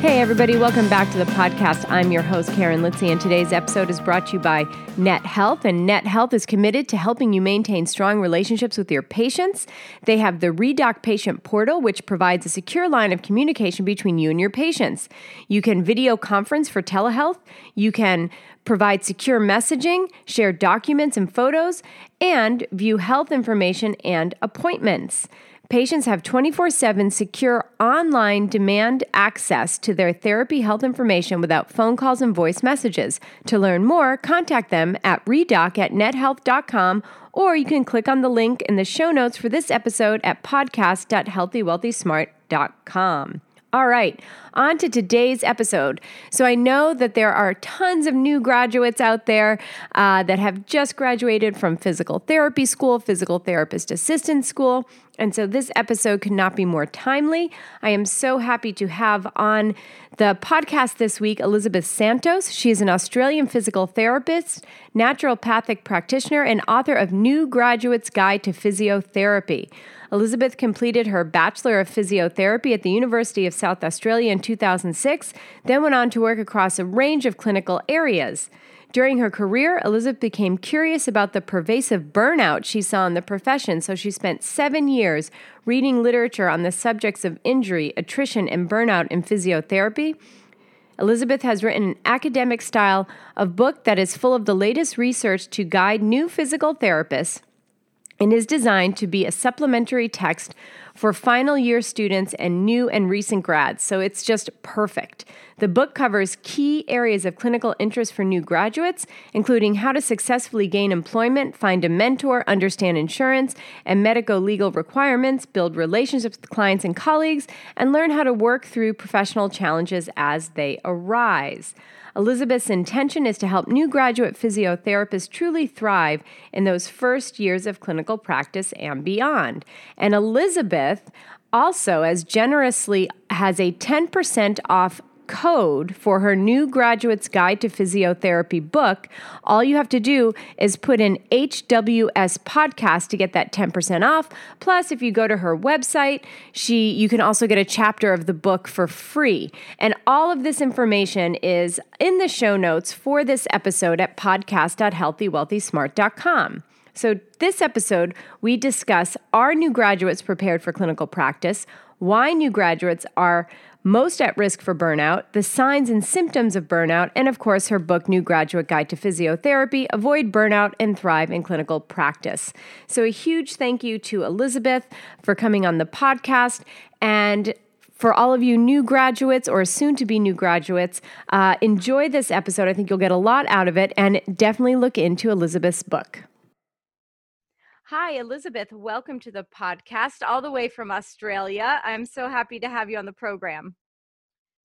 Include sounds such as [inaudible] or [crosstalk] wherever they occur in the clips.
Hey, everybody, welcome back to the podcast. I'm your host, Karen Litzy, and today's episode is brought to you by Net Health. And Net Health is committed to helping you maintain strong relationships with your patients. They have the ReDoc Patient Portal, which provides a secure line of communication between you and your patients. You can video conference for telehealth, you can provide secure messaging, share documents and photos, and view health information and appointments. Patients have 24 7 secure online demand access to their therapy health information without phone calls and voice messages. To learn more, contact them at redoc at nethealth.com or you can click on the link in the show notes for this episode at podcast.healthywealthysmart.com. All right, on to today's episode. So, I know that there are tons of new graduates out there uh, that have just graduated from physical therapy school, physical therapist assistant school. And so, this episode could not be more timely. I am so happy to have on the podcast this week Elizabeth Santos. She is an Australian physical therapist, naturopathic practitioner, and author of New Graduate's Guide to Physiotherapy. Elizabeth completed her Bachelor of Physiotherapy at the University of South Australia in 2006, then went on to work across a range of clinical areas. During her career, Elizabeth became curious about the pervasive burnout she saw in the profession, so she spent seven years reading literature on the subjects of injury, attrition, and burnout in physiotherapy. Elizabeth has written an academic style of book that is full of the latest research to guide new physical therapists and is designed to be a supplementary text for final year students and new and recent grads, so it's just perfect. The book covers key areas of clinical interest for new graduates, including how to successfully gain employment, find a mentor, understand insurance and medico legal requirements, build relationships with clients and colleagues, and learn how to work through professional challenges as they arise. Elizabeth's intention is to help new graduate physiotherapists truly thrive in those first years of clinical practice and beyond. And Elizabeth also, as generously, has a 10% off code for her new graduate's guide to physiotherapy book, all you have to do is put in HWS podcast to get that 10% off. Plus, if you go to her website, she you can also get a chapter of the book for free. And all of this information is in the show notes for this episode at podcast.healthywealthysmart.com. So, this episode, we discuss are new graduates prepared for clinical practice? Why new graduates are most at risk for burnout, the signs and symptoms of burnout, and of course, her book, New Graduate Guide to Physiotherapy Avoid Burnout and Thrive in Clinical Practice. So, a huge thank you to Elizabeth for coming on the podcast. And for all of you new graduates or soon to be new graduates, uh, enjoy this episode. I think you'll get a lot out of it and definitely look into Elizabeth's book. Hi, Elizabeth. Welcome to the podcast, all the way from Australia. I'm so happy to have you on the program.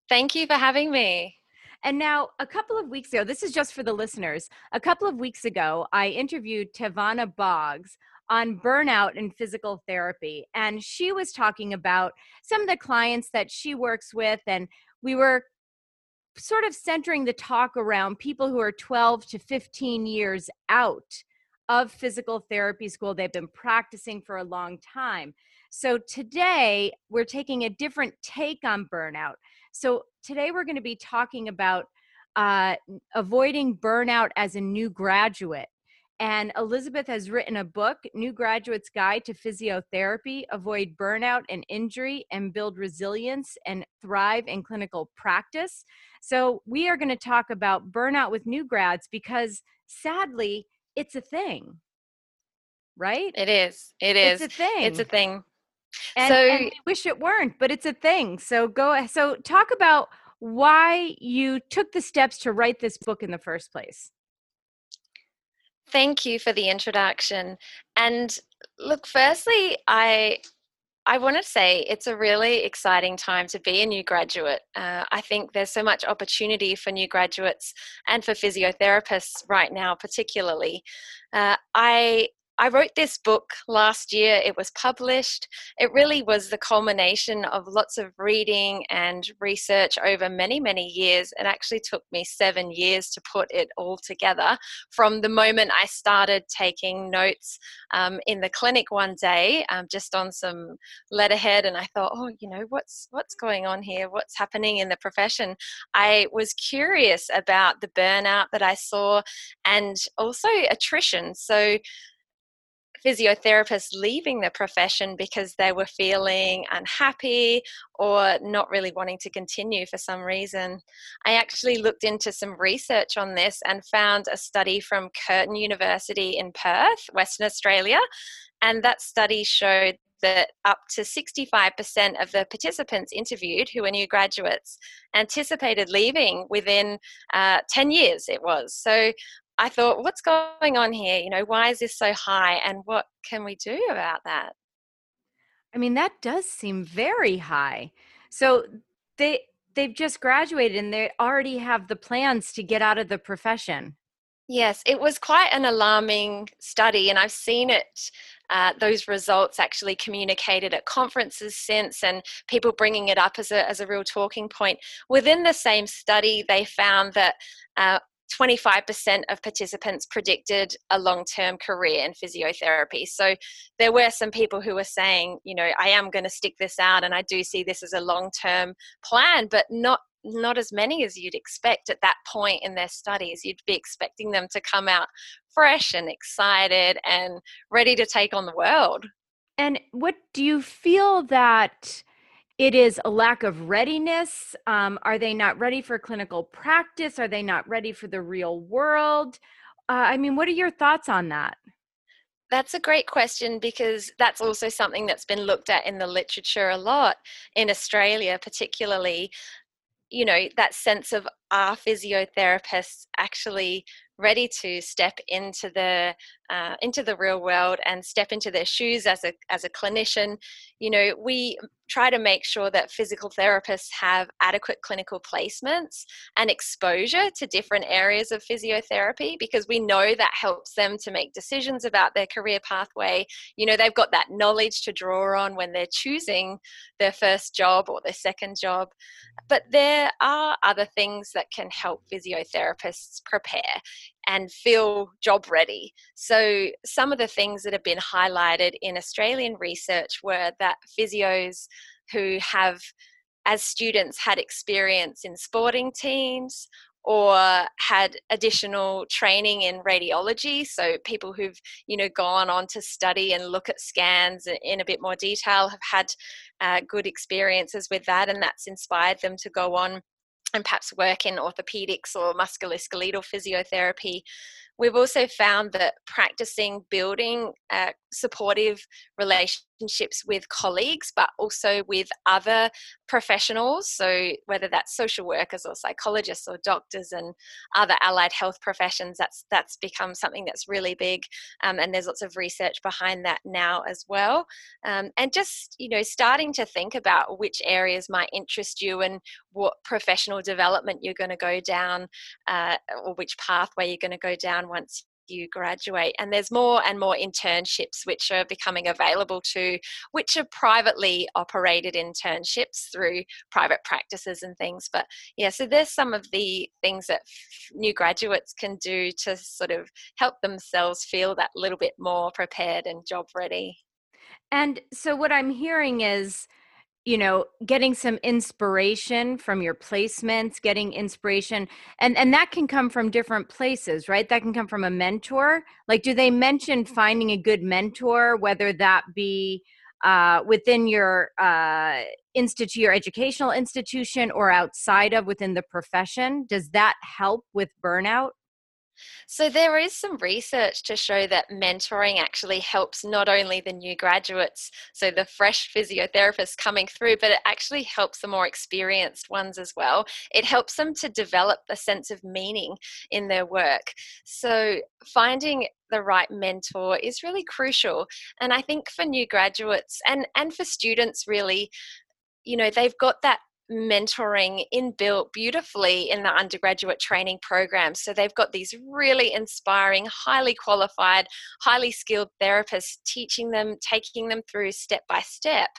Thank you for having me. And now, a couple of weeks ago, this is just for the listeners. A couple of weeks ago, I interviewed Tavana Boggs on burnout and physical therapy. And she was talking about some of the clients that she works with. And we were sort of centering the talk around people who are 12 to 15 years out of physical therapy school. They've been practicing for a long time. So today we're taking a different take on burnout. So today we're going to be talking about uh, avoiding burnout as a new graduate. And Elizabeth has written a book, New Graduate's Guide to Physiotherapy Avoid Burnout and Injury and Build Resilience and Thrive in Clinical Practice. So, we are going to talk about burnout with new grads because sadly, it's a thing right? It is it is it's a thing it's a thing. and, so and wish it weren't but it's a thing. So go so talk about why you took the steps to write this book in the first place. Thank you for the introduction. And look firstly i I want to say it's a really exciting time to be a new graduate. Uh, I think there's so much opportunity for new graduates and for physiotherapists right now, particularly. Uh, I I wrote this book last year. It was published. It really was the culmination of lots of reading and research over many, many years. It actually took me seven years to put it all together from the moment I started taking notes um, in the clinic one day, um, just on some letterhead. And I thought, oh, you know, what's, what's going on here? What's happening in the profession? I was curious about the burnout that I saw and also attrition. So, physiotherapists leaving the profession because they were feeling unhappy or not really wanting to continue for some reason. I actually looked into some research on this and found a study from Curtin University in Perth, Western Australia. And that study showed that up to 65% of the participants interviewed who were new graduates anticipated leaving within uh, 10 years it was so I thought, what's going on here? You know, why is this so high? And what can we do about that? I mean, that does seem very high. So they they've just graduated and they already have the plans to get out of the profession. Yes, it was quite an alarming study, and I've seen it, uh, those results actually communicated at conferences since, and people bringing it up as a, as a real talking point. Within the same study, they found that uh, 25% of participants predicted a long term career in physiotherapy. So there were some people who were saying, you know, I am going to stick this out and I do see this as a long term plan, but not not as many as you'd expect at that point in their studies. You'd be expecting them to come out fresh and excited and ready to take on the world. And what do you feel that it is a lack of readiness. Um, are they not ready for clinical practice? Are they not ready for the real world? Uh, I mean, what are your thoughts on that? That's a great question because that's also something that's been looked at in the literature a lot in Australia, particularly. You know, that sense of are physiotherapists actually ready to step into the uh, into the real world and step into their shoes as a as a clinician you know we try to make sure that physical therapists have adequate clinical placements and exposure to different areas of physiotherapy because we know that helps them to make decisions about their career pathway. You know they've got that knowledge to draw on when they're choosing their first job or their second job. But there are other things that can help physiotherapists prepare and feel job ready. So, some of the things that have been highlighted in Australian research were that physios who have, as students, had experience in sporting teams or had additional training in radiology so people who've you know gone on to study and look at scans in a bit more detail have had uh, good experiences with that and that's inspired them to go on and perhaps work in orthopedics or musculoskeletal physiotherapy We've also found that practicing building uh, supportive relationships with colleagues, but also with other professionals, so whether that's social workers or psychologists or doctors and other allied health professions, that's that's become something that's really big, um, and there's lots of research behind that now as well. Um, and just you know, starting to think about which areas might interest you and what professional development you're going to go down, uh, or which pathway you're going to go down once you graduate and there's more and more internships which are becoming available to which are privately operated internships through private practices and things but yeah so there's some of the things that new graduates can do to sort of help themselves feel that little bit more prepared and job ready. And so what i'm hearing is you know getting some inspiration from your placements getting inspiration and and that can come from different places right? That can come from a mentor like do they mention finding a good mentor whether that be uh, within your uh, institute your educational institution or outside of within the profession? Does that help with burnout so, there is some research to show that mentoring actually helps not only the new graduates, so the fresh physiotherapists coming through, but it actually helps the more experienced ones as well. It helps them to develop a sense of meaning in their work. So, finding the right mentor is really crucial. And I think for new graduates and, and for students, really, you know, they've got that mentoring inbuilt beautifully in the undergraduate training program. So they've got these really inspiring, highly qualified, highly skilled therapists teaching them, taking them through step by step.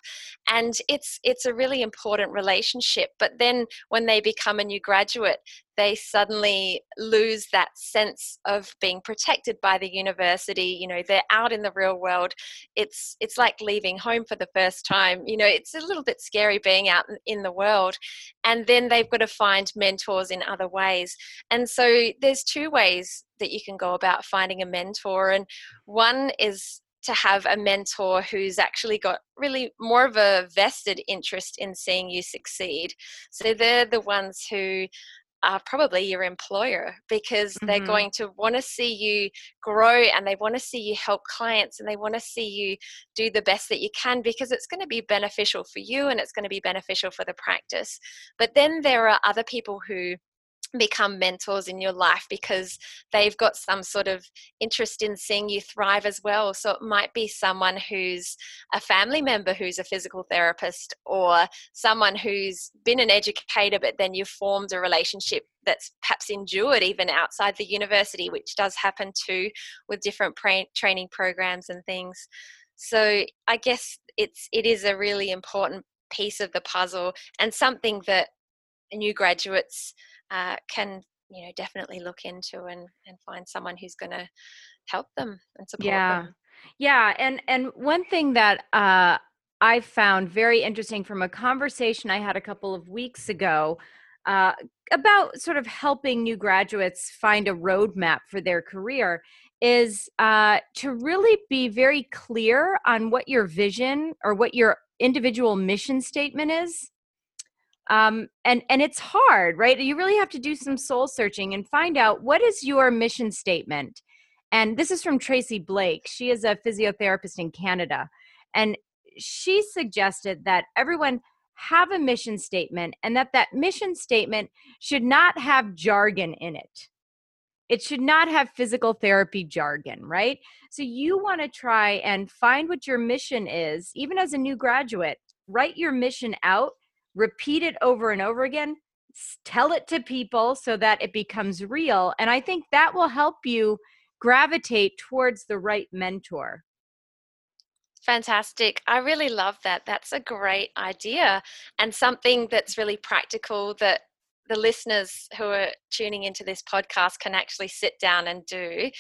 And it's it's a really important relationship. But then when they become a new graduate, they suddenly lose that sense of being protected by the university you know they're out in the real world. It's it's like leaving home for the first time you know it's a little bit scary being out in the world. And then they've got to find mentors in other ways. And so there's two ways that you can go about finding a mentor and one is to have a mentor who's actually got really more of a vested interest in seeing you succeed. So they're the ones who are probably your employer because mm-hmm. they're going to want to see you grow and they want to see you help clients and they want to see you do the best that you can because it's going to be beneficial for you and it's going to be beneficial for the practice. But then there are other people who become mentors in your life because they've got some sort of interest in seeing you thrive as well. So it might be someone who's a family member who's a physical therapist, or someone who's been an educator, but then you've formed a relationship that's perhaps endured even outside the university, which does happen too with different pra- training programs and things. So I guess it's it is a really important piece of the puzzle and something that new graduates uh, can you know definitely look into and and find someone who's going to help them and support yeah. them. Yeah, and and one thing that uh, I found very interesting from a conversation I had a couple of weeks ago uh, about sort of helping new graduates find a roadmap for their career is uh, to really be very clear on what your vision or what your individual mission statement is um, and and it's hard right? You really have to do some soul searching and find out what is your mission statement. And this is from tracy blake. She is a physiotherapist in canada. And she suggested that everyone have a mission statement and that that mission statement should not have jargon in it. It should not have physical therapy jargon right? So you want to try and find what your mission is even as a new graduate write your mission out repeat it over and over again tell it to people so that it becomes real and i think that will help you gravitate towards the right mentor Fantastic. I really love that. That's a great idea and something that's really practical that the listeners who are tuning into this podcast can actually sit down and do.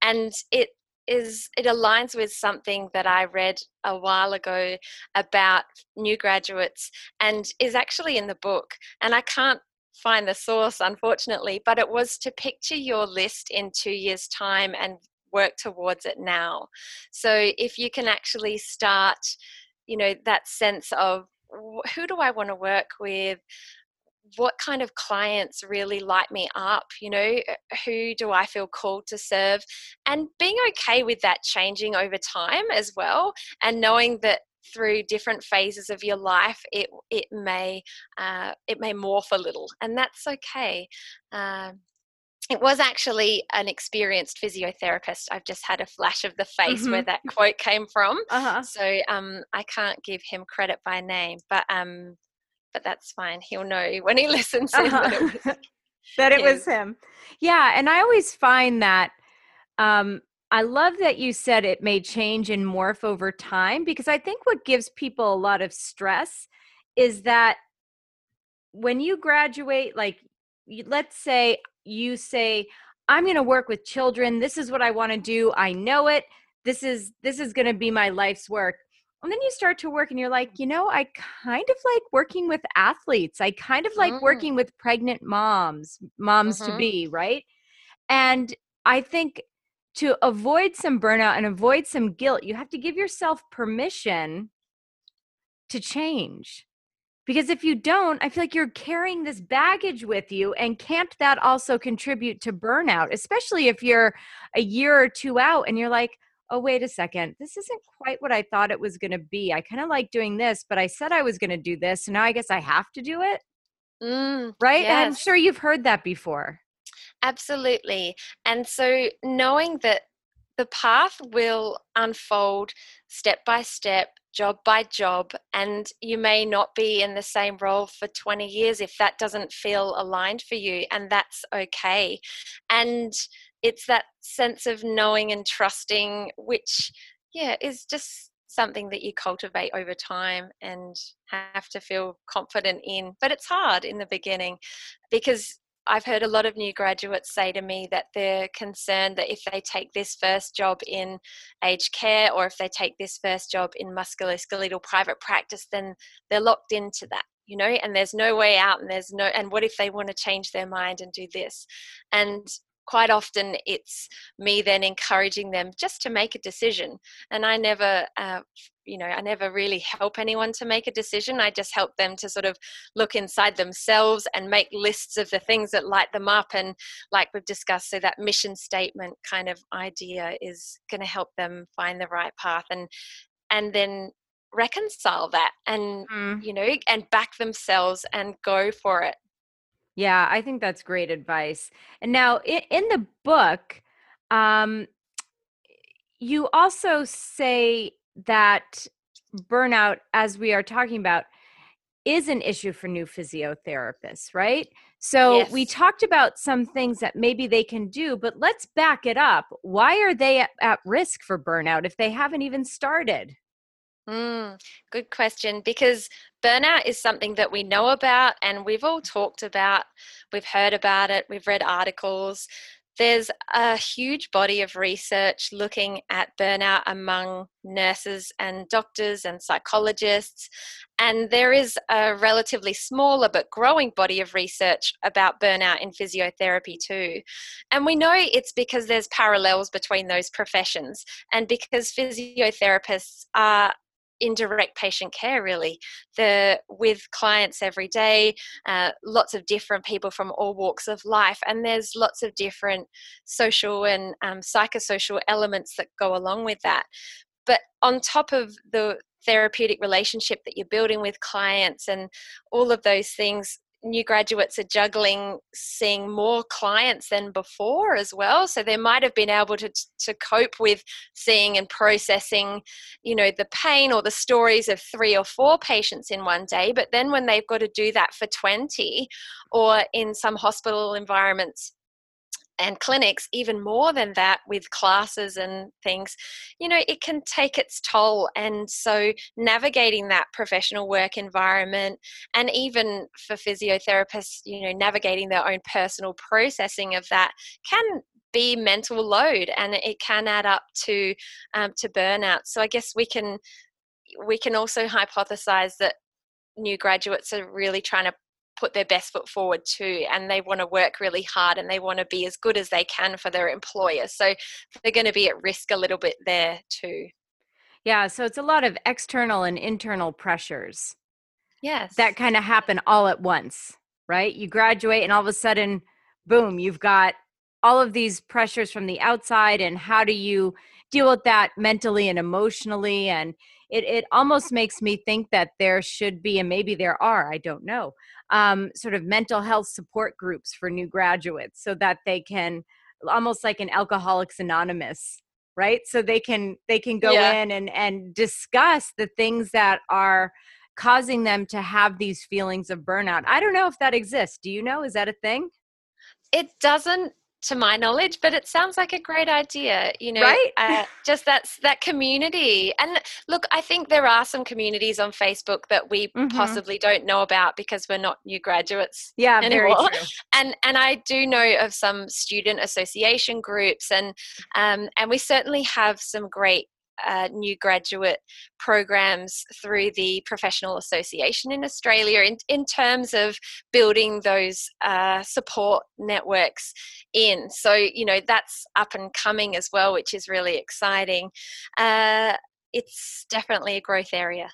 And it is it aligns with something that I read a while ago about new graduates and is actually in the book. And I can't find the source, unfortunately, but it was to picture your list in two years' time and work towards it now. So if you can actually start, you know, that sense of who do I want to work with? What kind of clients really light me up you know who do i feel called to serve and being okay with that changing over time as well and knowing that through different phases of your life it it may uh, it may morph a little and that's okay um, it was actually an experienced physiotherapist. I've just had a flash of the face mm-hmm. where that [laughs] quote came from. Uh-huh. So um, I can't give him credit by name, but um, but that's fine. He'll know when he [laughs] listens uh-huh. [laughs] that it was, that it was him. Yeah, and I always find that um, I love that you said it may change and morph over time because I think what gives people a lot of stress is that when you graduate, like let's say you say, I'm going to work with children. This is what I want to do. I know it. This is this is going to be my life's work and then you start to work and you're like you know i kind of like working with athletes i kind of like mm. working with pregnant moms moms mm-hmm. to be right and i think to avoid some burnout and avoid some guilt you have to give yourself permission to change because if you don't i feel like you're carrying this baggage with you and can't that also contribute to burnout especially if you're a year or two out and you're like oh, wait a second, this isn't quite what I thought it was going to be. I kind of like doing this, but I said I was going to do this. So now I guess I have to do it. Mm, right? Yes. And I'm sure you've heard that before. Absolutely. And so knowing that the path will unfold step by step, job by job, and you may not be in the same role for 20 years if that doesn't feel aligned for you, and that's okay. And it's that sense of knowing and trusting, which, yeah, is just something that you cultivate over time and have to feel confident in. But it's hard in the beginning because I've heard a lot of new graduates say to me that they're concerned that if they take this first job in aged care or if they take this first job in musculoskeletal private practice, then they're locked into that, you know, and there's no way out and there's no, and what if they want to change their mind and do this? And quite often it's me then encouraging them just to make a decision. And i never uh, you know i never really help anyone to make a decision. I just help them to sort of look inside themselves and make lists of the things that light them up. And like we've discussed so that mission statement kind of idea is going to help them find the right path and and then reconcile that and mm. you know and back themselves and go for it yeah, I think that's great advice. And now in, in the book, um, you also say that burnout, as we are talking about, is an issue for new physiotherapists, right? So yes. we talked about some things that maybe they can do, but let's back it up. Why are they at, at risk for burnout if they haven't even started? Mm, good question. Because burnout is something that we know about and we've all talked about, we've heard about it, we've read articles. There's a huge body of research looking at burnout among nurses and doctors and psychologists. And there is a relatively smaller but growing body of research about burnout in physiotherapy too. And we know it's because there's parallels between those professions and because physiotherapists are in direct patient care really. The with clients every day uh, lots of different people from all walks of life and there's lots of different social and um, psychosocial elements that go along with that. But on top of the therapeutic relationship that you're building with clients and all of those things new graduates are juggling seeing more clients than before as well. So they might have been able to to cope with seeing and processing you know the pain or the stories of three or four patients in one day. But then when they've got to do that for 20 or in some hospital environments and clinics even more than that with classes and things you know it can take its toll. And so navigating that professional work environment and even for physiotherapists you know navigating their own personal processing of that can be mental load and it can add up to um, to burnout. So i guess we can we can also hypothesize that new graduates are really trying to put their best foot forward too and they want to work really hard and they want to be as good as they can for their employer so they're going to be at risk a little bit there too. Yeah so it's a lot of external and internal pressures yes that kind of happen all at once right? You graduate and all of a sudden boom you've got all of these pressures from the outside and how do you deal with that mentally and emotionally? And it, it almost makes me think that there should be and maybe there are i don't know um, sort of mental health support groups for new graduates so that they can almost like an alcoholics anonymous right? So they can they can go yeah. in and and discuss the things that are causing them to have these feelings of burnout. I don't know if that exists. Do you know? Is that a thing? It doesn't to my knowledge but it sounds like a great idea you know right? uh, just that's that community and look i think there are some communities on facebook that we mm-hmm. possibly don't know about because we're not new graduates yeah [laughs] anymore and and i do know of some student association groups and um, and we certainly have some great uh, new graduate programs through the Professional Association in Australia in, in terms of building those uh, support networks in. So, you know, that's up and coming as well, which is really exciting. Uh, it's definitely a growth area.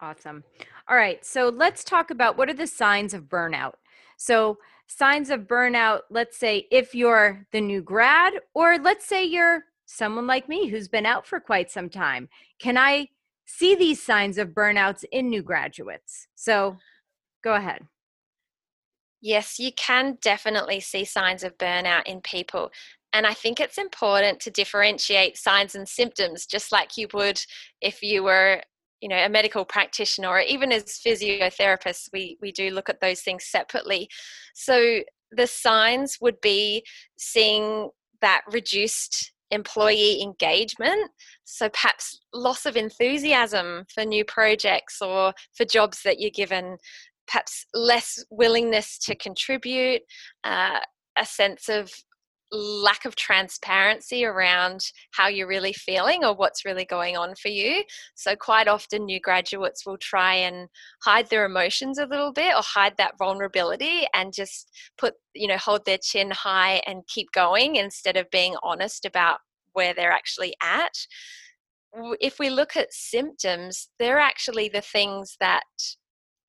Awesome. All right. So let's talk about what are the signs of burnout. So, signs of burnout, let's say if you're the new grad, or let's say you're someone like me who's been out for quite some time? Can I see these signs of burnouts in new graduates? So go ahead. Yes, you can definitely see signs of burnout in people. And I think it's important to differentiate signs and symptoms, just like you would if you were you know a medical practitioner or even as physiotherapists we we do look at those things separately so the signs would be seeing that reduced employee engagement. So perhaps loss of enthusiasm for new projects or for jobs that you're given perhaps less willingness to contribute uh, a sense of lack of transparency around how you're really feeling or what's really going on for you. So, quite often, new graduates will try and hide their emotions a little bit or hide that vulnerability and just put, you know, hold their chin high and keep going instead of being honest about where they're actually at. If we look at symptoms, they're actually the things that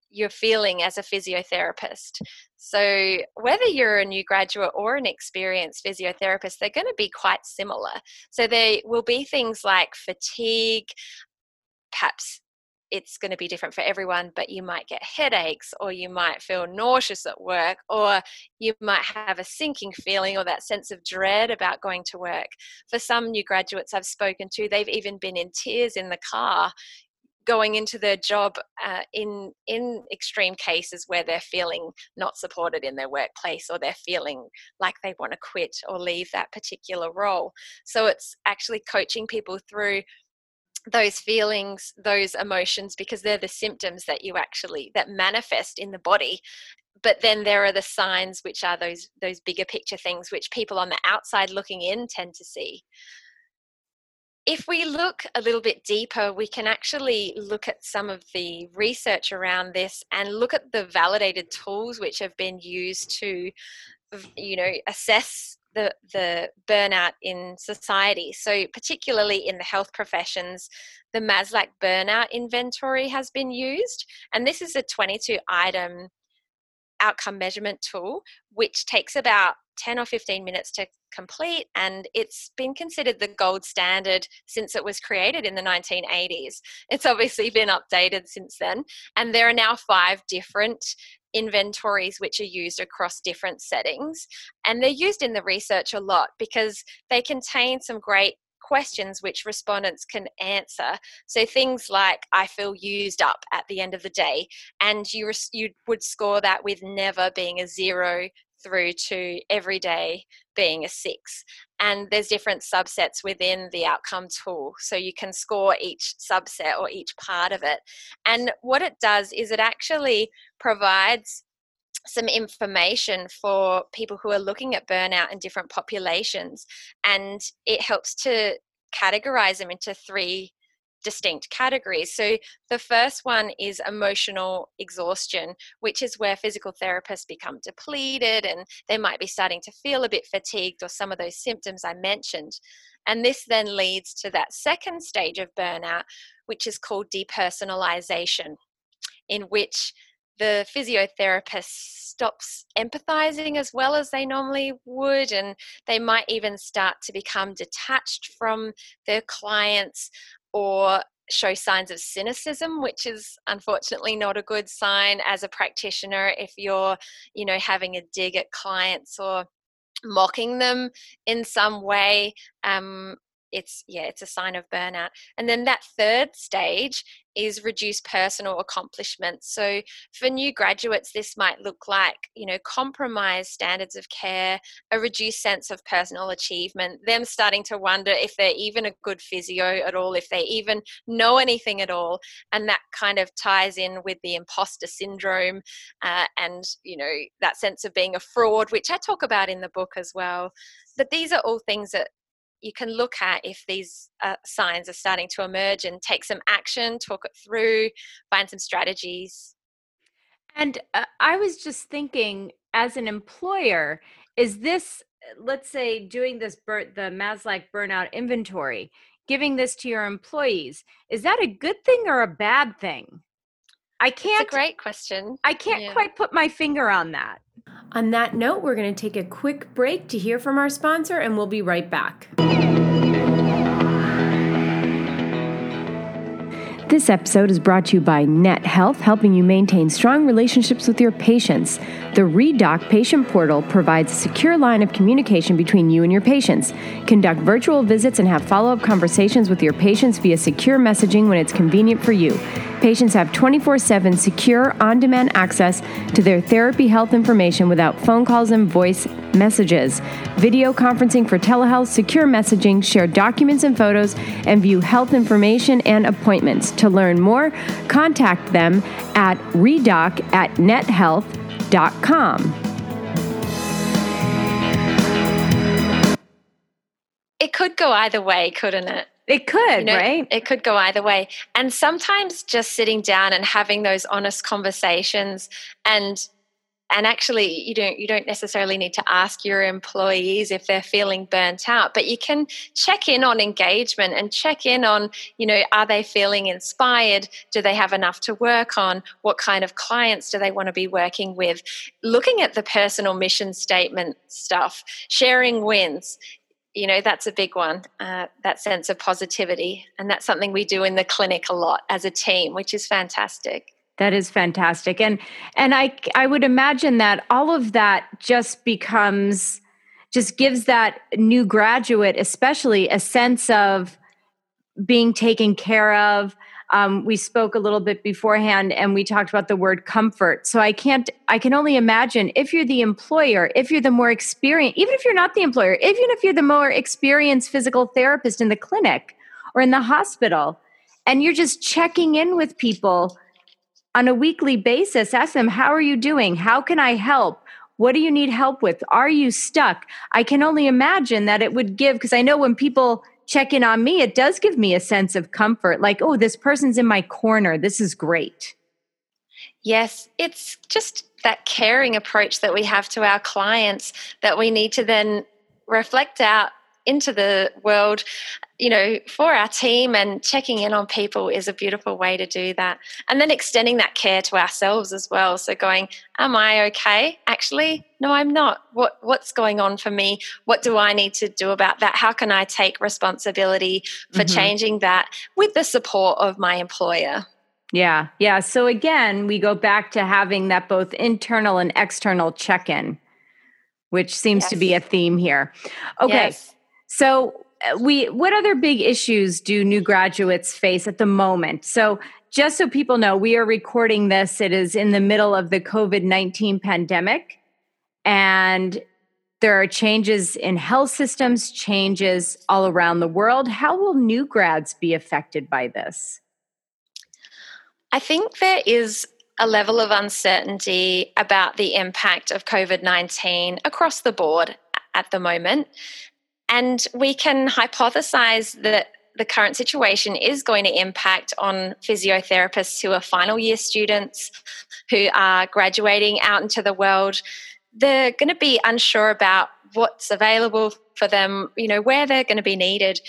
you're feeling as a physiotherapist. So, whether you're a new graduate or an experienced physiotherapist, they're going to be quite similar. So, there will be things like fatigue, perhaps it's going to be different for everyone, but you might get headaches, or you might feel nauseous at work, or you might have a sinking feeling or that sense of dread about going to work. For some new graduates I've spoken to, they've even been in tears in the car going into their job uh, in in extreme cases where they're feeling not supported in their workplace or they're feeling like they want to quit or leave that particular role. So it's actually coaching people through those feelings those emotions because they're the symptoms that you actually that manifest in the body but then there are the signs which are those those bigger picture things which people on the outside looking in tend to see if we look a little bit deeper, we can actually look at some of the research around this and look at the validated tools which have been used to, you know, assess the, the burnout in society. So, particularly in the health professions, the Maslach Burnout Inventory has been used. And this is a 22 item outcome measurement tool, which takes about 10 or 15 minutes to complete and it's been considered the gold standard since it was created in the 1980s it's obviously been updated since then and there are now five different inventories which are used across different settings and they're used in the research a lot because they contain some great questions which respondents can answer. So things like I feel used up at the end of the day, and you you would score that with never being a zero, through to every day being a six. And there's different subsets within the outcome tool. So you can score each subset or each part of it. And what it does is it actually provides some information for people who are looking at burnout in different populations. And it helps to categorize them into three distinct categories. So the first one is emotional exhaustion, which is where physical therapists become depleted and they might be starting to feel a bit fatigued or some of those symptoms I mentioned. And this then leads to that second stage of burnout, which is called depersonalization, in which the physiotherapist stops empathizing as well as they normally would, and they might even start to become detached from their clients or show signs of cynicism which is unfortunately not a good sign as a practitioner if you're you know having a dig at clients or mocking them in some way. Um, it's yeah it's a sign of burnout. And then that third stage is reduce personal accomplishments so for new graduates this might look like you know compromised standards of care a reduced sense of personal achievement them starting to wonder if they're even a good physio at all if they even know anything at all. And that kind of ties in with the imposter syndrome uh, and you know that sense of being a fraud which i talk about in the book as well. But these are all things that you can look at if these uh, signs are starting to emerge and take some action, talk it through, find some strategies. And uh, I was just thinking, as an employer, is this, let's say, doing this bur- the Maslach burnout inventory, giving this to your employees, is that a good thing or a bad thing? I can't. It's a great question. I can't yeah. quite put my finger on that. On that note, we're going to take a quick break to hear from our sponsor, and we'll be right back. This episode is brought to you by Net Health, helping you maintain strong relationships with your patients. The ReDoc patient portal provides a secure line of communication between you and your patients. Conduct virtual visits and have follow up conversations with your patients via secure messaging when it's convenient for you. Patients have 24 7 secure, on demand access to their therapy health information without phone calls and voice messages. Video conferencing for telehealth, secure messaging, share documents and photos, and view health information and appointments. To learn more, contact them at redoc at nethealth.com. It could go either way, couldn't it? It could, You know, right? It could go either way. And sometimes just sitting down and having those honest conversations and and actually you don't you don't necessarily need to ask your employees if they're feeling burnt out but you can check in on engagement and check in on you know are they feeling inspired? Do they have enough to work on? What kind of clients do they want to be working with? Looking at the personal mission statement stuff sharing wins you know that's a big one uh, that sense of positivity. And that's something we do in the clinic a lot as a team which is fantastic That is fantastic. And and I I would imagine that all of that just becomes just gives that new graduate especially a sense of being taken care of. Um, we spoke a little bit beforehand and we talked about the word comfort. So I can't, I can only imagine if you're the employer, if you're the more experienced, even if you're not the employer, even if you're the more experienced physical therapist in the clinic or in the hospital, and you're just checking in with people on a weekly basis, ask them, How are you doing? How can I help? What do you need help with? Are you stuck? I can only imagine that it would give, because I know when people check in on me, it does give me a sense of comfort like, oh, this person's in my corner. This is great. Yes, it's just that caring approach that we have to our clients that we need to then reflect out into the world, you know, for our team and checking in on people is a beautiful way to do that. And then extending that care to ourselves as well. So going, am I okay? Actually, no, I'm not. What what's going on for me? What do I need to do about that? How can I take responsibility for Mhm. changing that with the support of my employer? Yeah. Yeah. So again, we go back to having that both internal and external check in, which seems to be a theme here. Okay. Yes. So uh, we what other big issues do new graduates face at the moment? So just so people know, we are recording this. It is in the middle of the COVID 19 pandemic. And there are changes in health systems, changes all around the world. How will new grads be affected by this? I think there is a level of uncertainty about the impact of COVID 19 across the board at the moment. And we can hypothesize that the current situation is going to impact on physiotherapists who are final year students, who are graduating out into the world. They're going to be unsure about what's available for them, you know, where they're going to be needed.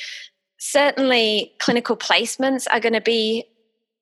Certainly, clinical placements are going to be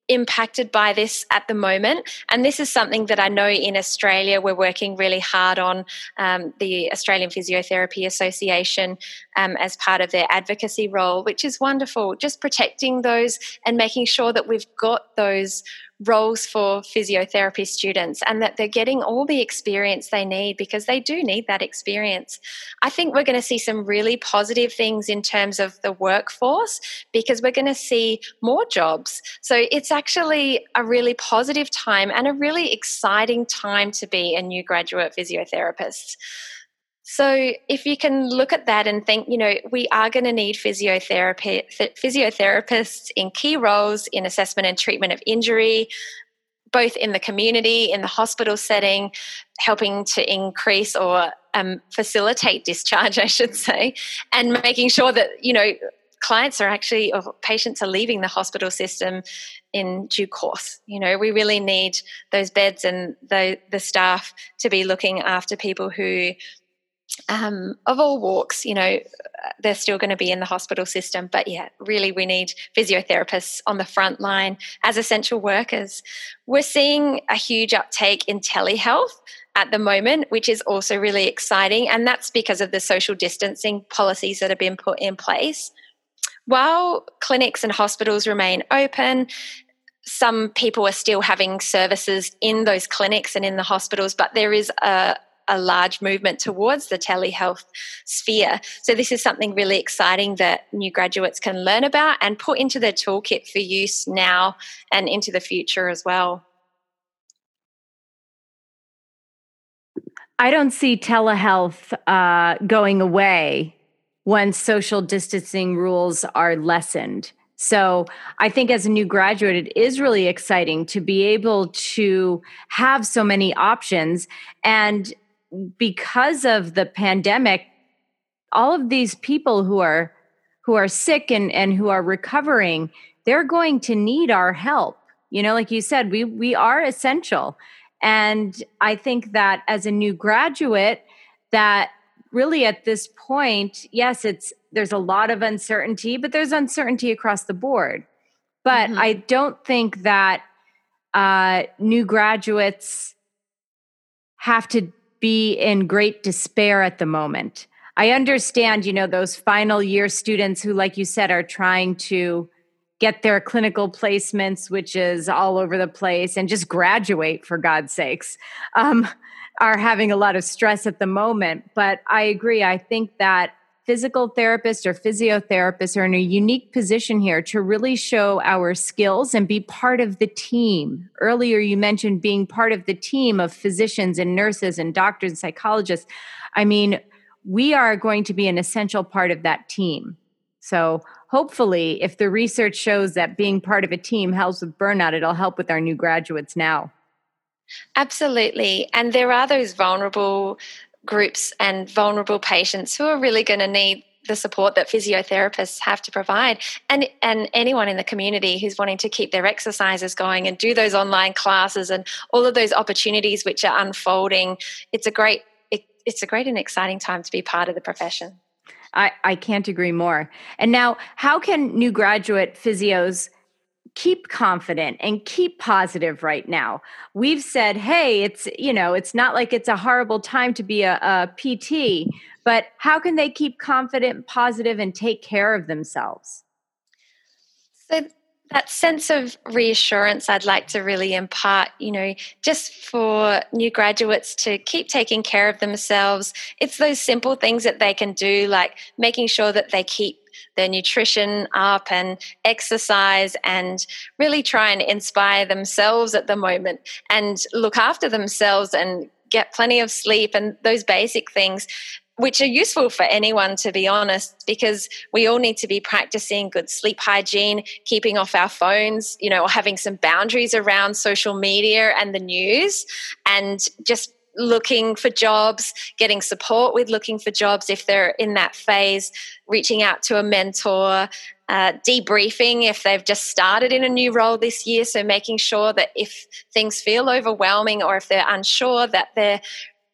impacted by this at the moment. And this is something that I know in Australia we're working really hard on, um, the Australian Physiotherapy Association, um, as part of their advocacy role, which is wonderful. Just protecting those and making sure that we've got those roles for physiotherapy students and that they're getting all the experience they need because they do need that experience. I think we're going to see some really positive things in terms of the workforce because we're going to see more jobs. So it's actually a really positive time and a really exciting time to be a new graduate physiotherapist. So if you can look at that and think, you know, we are going to need physiotherapy physiotherapists in key roles in assessment and treatment of injury, both in the community, in the hospital setting, helping to increase or um, facilitate discharge, [laughs] I should say, and making sure that you know clients are actually or patients are leaving the hospital system in due course. You know, we really need those beds and the the staff to be looking after people who um, of all walks, you know, they're still going to be in the hospital system. But yeah, really, we need physiotherapists on the front line as essential workers. We're seeing a huge uptake in telehealth at the moment, which is also really exciting. And that's because of the social distancing policies that have been put in place. While clinics and hospitals remain open, some people are still having services in those clinics and in the hospitals, but there is a, a large movement towards the telehealth sphere. So, this is something really exciting that new graduates can learn about and put into their toolkit for use now and into the future as well. I don't see telehealth uh, going away when social distancing rules are lessened. So I think as a new graduate, it is really exciting to be able to have so many options. And because of the pandemic, all of these people who are who are sick and, and who are recovering, they're going to need our help. You know, like you said, we we are essential. And I think that as a new graduate, that really at this point, yes, it's there's a lot of uncertainty, but there's uncertainty across the board. But mm-hmm. I don't think that uh, new graduates have to be in great despair at the moment. I understand, you know, those final year students who, like you said, are trying to get their clinical placements, which is all over the place, and just graduate for God's sakes, um, are having a lot of stress at the moment. But I agree. I think that physical therapists or physiotherapists are in a unique position here to really show our skills and be part of the team. Earlier, you mentioned being part of the team of physicians and nurses and doctors and psychologists. I mean, we are going to be an essential part of that team. So, hopefully, if the research shows that being part of a team helps with burnout, it'll help with our new graduates now. Absolutely. And there are those vulnerable groups and vulnerable patients who are really going to need the support that physiotherapists have to provide and and anyone in the community who's wanting to keep their exercises going and do those online classes and all of those opportunities which are unfolding it's a great it, it's a great and exciting time to be part of the profession I, I can't agree more. And now, how can new graduate physios keep confident and keep positive right now? We've said, hey, it's you know, it's not like it's a horrible time to be a, a PT, but how can they keep confident, positive, and take care of themselves? So that sense of reassurance I'd like to really impart, you know, just for new graduates to keep taking care of themselves. It's those simple things that they can do, like making sure that they keep their nutrition up and exercise and really try and inspire themselves at the moment and look after themselves and get plenty of sleep and those basic things which are useful for anyone, to be honest, because we all need to be practicing good sleep hygiene, keeping off our phones, you know, or having some boundaries around social media and the news, and just looking for jobs, getting support with looking for jobs if they're in that phase, reaching out to a mentor, uh, debriefing if they've just started in a new role this year. So making sure that if things feel overwhelming or if they're unsure, that they're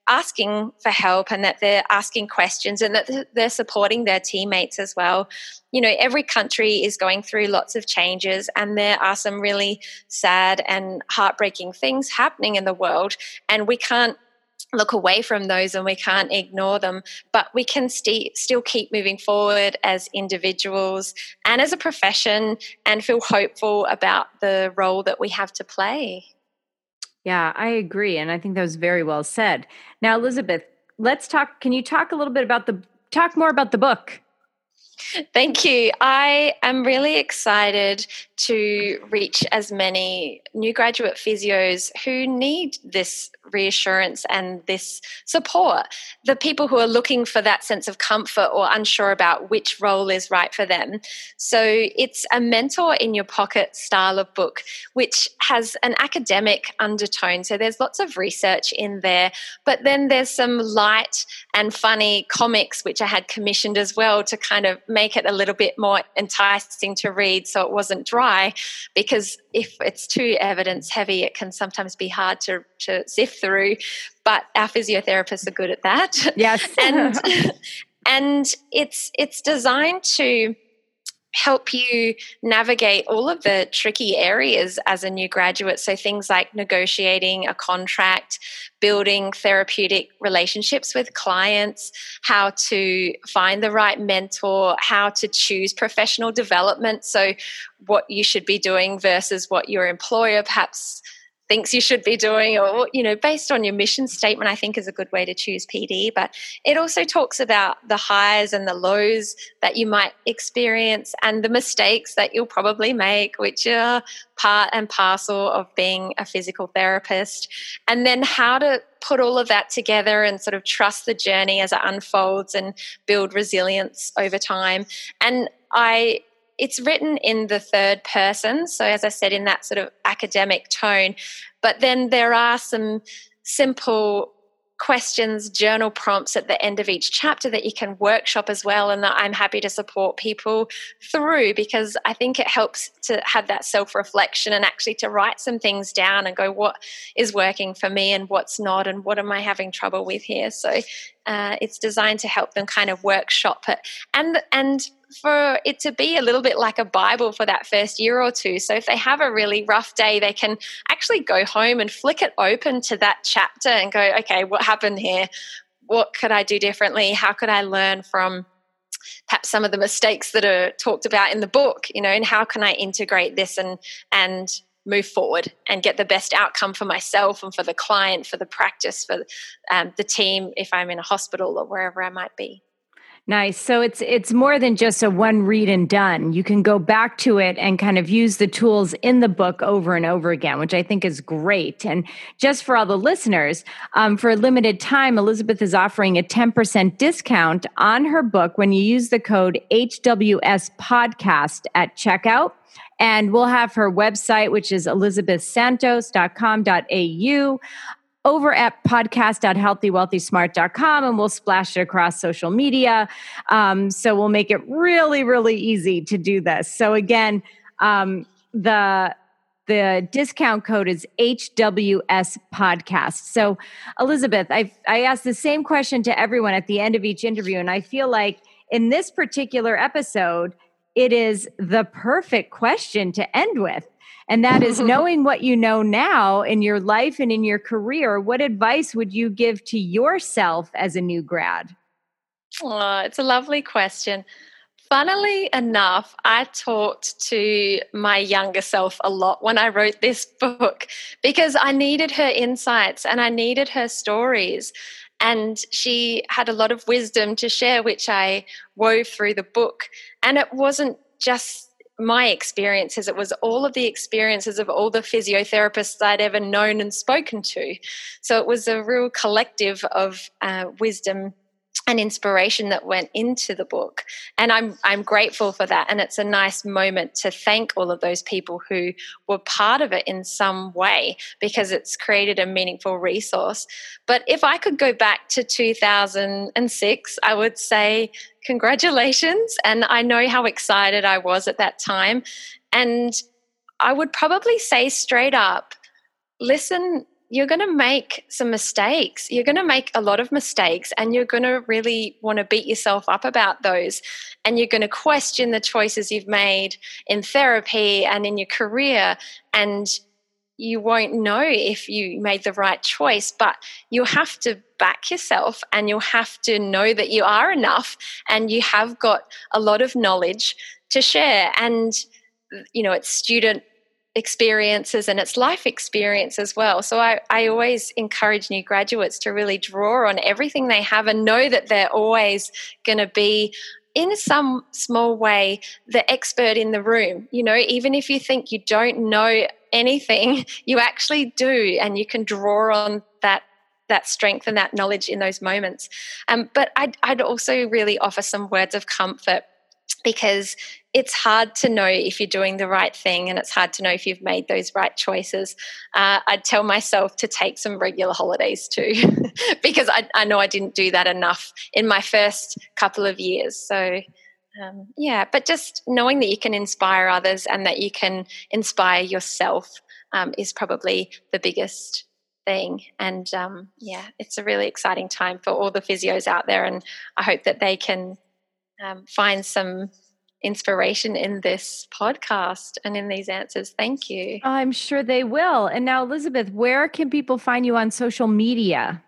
asking for help and that they're asking questions and that they're supporting their teammates as well. You know, every country is going through lots of changes, and there are some really sad and heartbreaking things happening in the world, and we can't look away from those and we can't ignore them but we can st- still keep moving forward as individuals and as a profession and feel hopeful about the role that we have to play yeah, I agree. And I think that was very well said. Now, Elizabeth, let's talk. Can you talk a little bit about the, talk more about the book? Thank you. I am really excited to reach as many new graduate physios who need this reassurance and this support. The people who are looking for that sense of comfort or unsure about which role is right for them. So it's a mentor in your pocket style of book, which has an academic undertone. So there's lots of research in there, but then there's some light and funny comics, which I had commissioned as well to kind of make it a little bit more enticing to read so it wasn't dry. Because if it's too evidence heavy, it can sometimes be hard to, to sift through. But our physiotherapists are good at that. Yes. [laughs] and [laughs] [laughs] and it's it's designed to help you navigate all of the tricky areas as a new graduate. So, things like negotiating a contract, building therapeutic relationships with clients, how to find the right mentor, how to choose professional development. So, what you should be doing versus what your employer perhaps thinks you should be doing or you know based on your mission statement i think is a good way to choose pd but it also talks about the highs and the lows that you might experience and the mistakes that you'll probably make which are part and parcel of being a physical therapist. And then how to put all of that together and sort of trust the journey as it unfolds and build resilience over time. And i it's written in the third person. So, as I said, in that sort of academic tone. But then there are some simple questions, journal prompts at the end of each chapter that you can workshop as well, and that I'm happy to support people through because I think it helps to have that self reflection and actually to write some things down and go, what is working for me and what's not, and what am I having trouble with here? So uh, it's designed to help them kind of workshop it and and for it to be a little bit like a Bible for that first year or two. So if they have a really rough day, they can actually go home and flick it open to that chapter and go, okay, what happened here? What could I do differently? How could I learn from perhaps some of the mistakes that are talked about in the book? You know, and how can I integrate this and and move forward and get the best outcome for myself and for the client, for the practice, for um, the team if I'm in a hospital or wherever I might be. Nice. So it's it's more than just a one read and done. You can go back to it and kind of use the tools in the book over and over again, which I think is great. And just for all the listeners, um, for a limited time, Elizabeth is offering a ten percent discount on her book when you use the code HWS Podcast at checkout. And we'll have her website, which is elizabethsantos.com.au over at podcast.healthywealthysmart.com and we'll splash it across social media. Um, so we'll make it really, really easy to do this. So again, um, the the discount code is HWS podcast. So Elizabeth, I I asked the same question to everyone at the end of each interview, and I feel like in this particular episode, it is the perfect question to end with. And that is [laughs] knowing what you know now in your life and in your career. What advice would you give to yourself as a new grad? Oh, it's a lovely question. Funnily enough, I talked to my younger self a lot when I wrote this book because I needed her insights and I needed her stories. And she had a lot of wisdom to share, which I wove through the book. And it wasn't just my experiences, it was all of the experiences of all the physiotherapists I'd ever known and spoken to. So it was a real collective of uh, wisdom and inspiration that went into the book. And i'm i'm grateful for that. And it's a nice moment to thank all of those people who were part of it in some way because it's created a meaningful resource. But if i could go back to 2006 i would say congratulations. And i know how excited i was at that time. And i would probably say straight up listen you're going to make some mistakes. You're going to make a lot of mistakes and you're going to really want to beat yourself up about those. And you're going to question the choices you've made in therapy and in your career. And you won't know if you made the right choice, but you have to back yourself and you'll have to know that you are enough and you have got a lot of knowledge to share. And, you know, it's student experiences and its life experience as well. So I, I always encourage new graduates to really draw on everything they have and know that they're always going to be in some small way the expert in the room. You know even if you think you don't know anything [laughs] you actually do and you can draw on that that strength and that knowledge in those moments. Um, but I'd, I'd also really offer some words of comfort because it's hard to know if you're doing the right thing and it's hard to know if you've made those right choices. Uh, I'd tell myself to take some regular holidays too, [laughs] because I, I, know I didn't do that enough in my first couple of years. So, um, yeah, but just knowing that you can inspire others and that you can inspire yourself um, is probably the biggest thing. And um, yeah, it's a really exciting time for all the physios out there. And I hope that they can um, find some inspiration in this podcast and in these answers. Thank you. I'm sure they will. And now, Elizabeth, where can people find you on social media?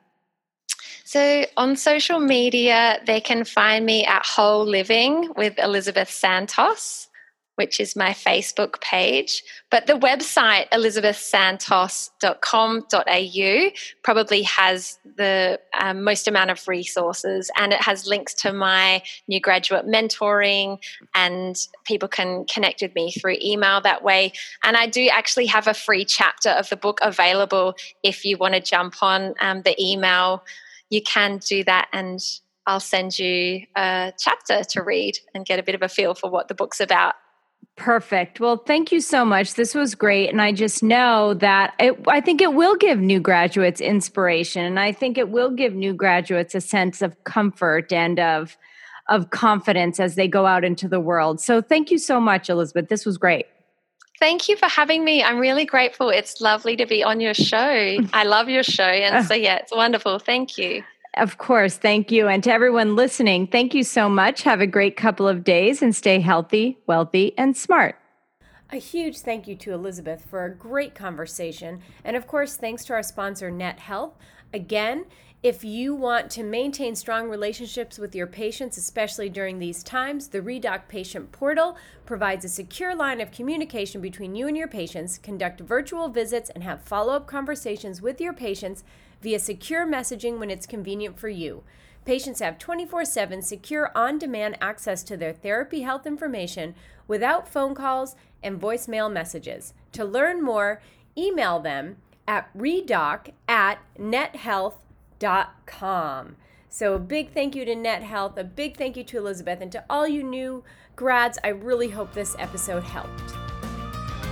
So on social media, they can find me at Whole Living with Elizabeth Santos which is my Facebook page. But the website, elizabethsantos.com.au, probably has the um, most amount of resources and it has links to my new graduate mentoring, and people can connect with me through email that way. And I do actually have a free chapter of the book available if you want to jump on um, the email. You can do that and I'll send you a chapter to read and get a bit of a feel for what the book's about. Perfect. Well, thank you so much. This was great. And I just know that it, I think it will give new graduates inspiration. And I think it will give new graduates a sense of comfort and of, of confidence as they go out into the world. So thank you so much, Elizabeth. This was great. Thank you for having me. I'm really grateful. It's lovely to be on your show. [laughs] I love your show. And so, yeah, it's wonderful. Thank you. Of course. Thank you. And to everyone listening, thank you so much. Have a great couple of days and stay healthy, wealthy, and smart. A huge thank you to Elizabeth for a great conversation. And of course, thanks to our sponsor, Net Health. Again, if you want to maintain strong relationships with your patients, especially during these times, the ReDoc Patient Portal provides a secure line of communication between you and your patients. Conduct virtual visits and have follow up conversations with your patients via secure messaging when it's convenient for you. Patients have 24 7 secure on demand access to their therapy health information without phone calls and voicemail messages. To learn more, email them at redoc at nethealth.com. So, a big thank you to Net Health, a big thank you to Elizabeth, and to all you new grads. I really hope this episode helped.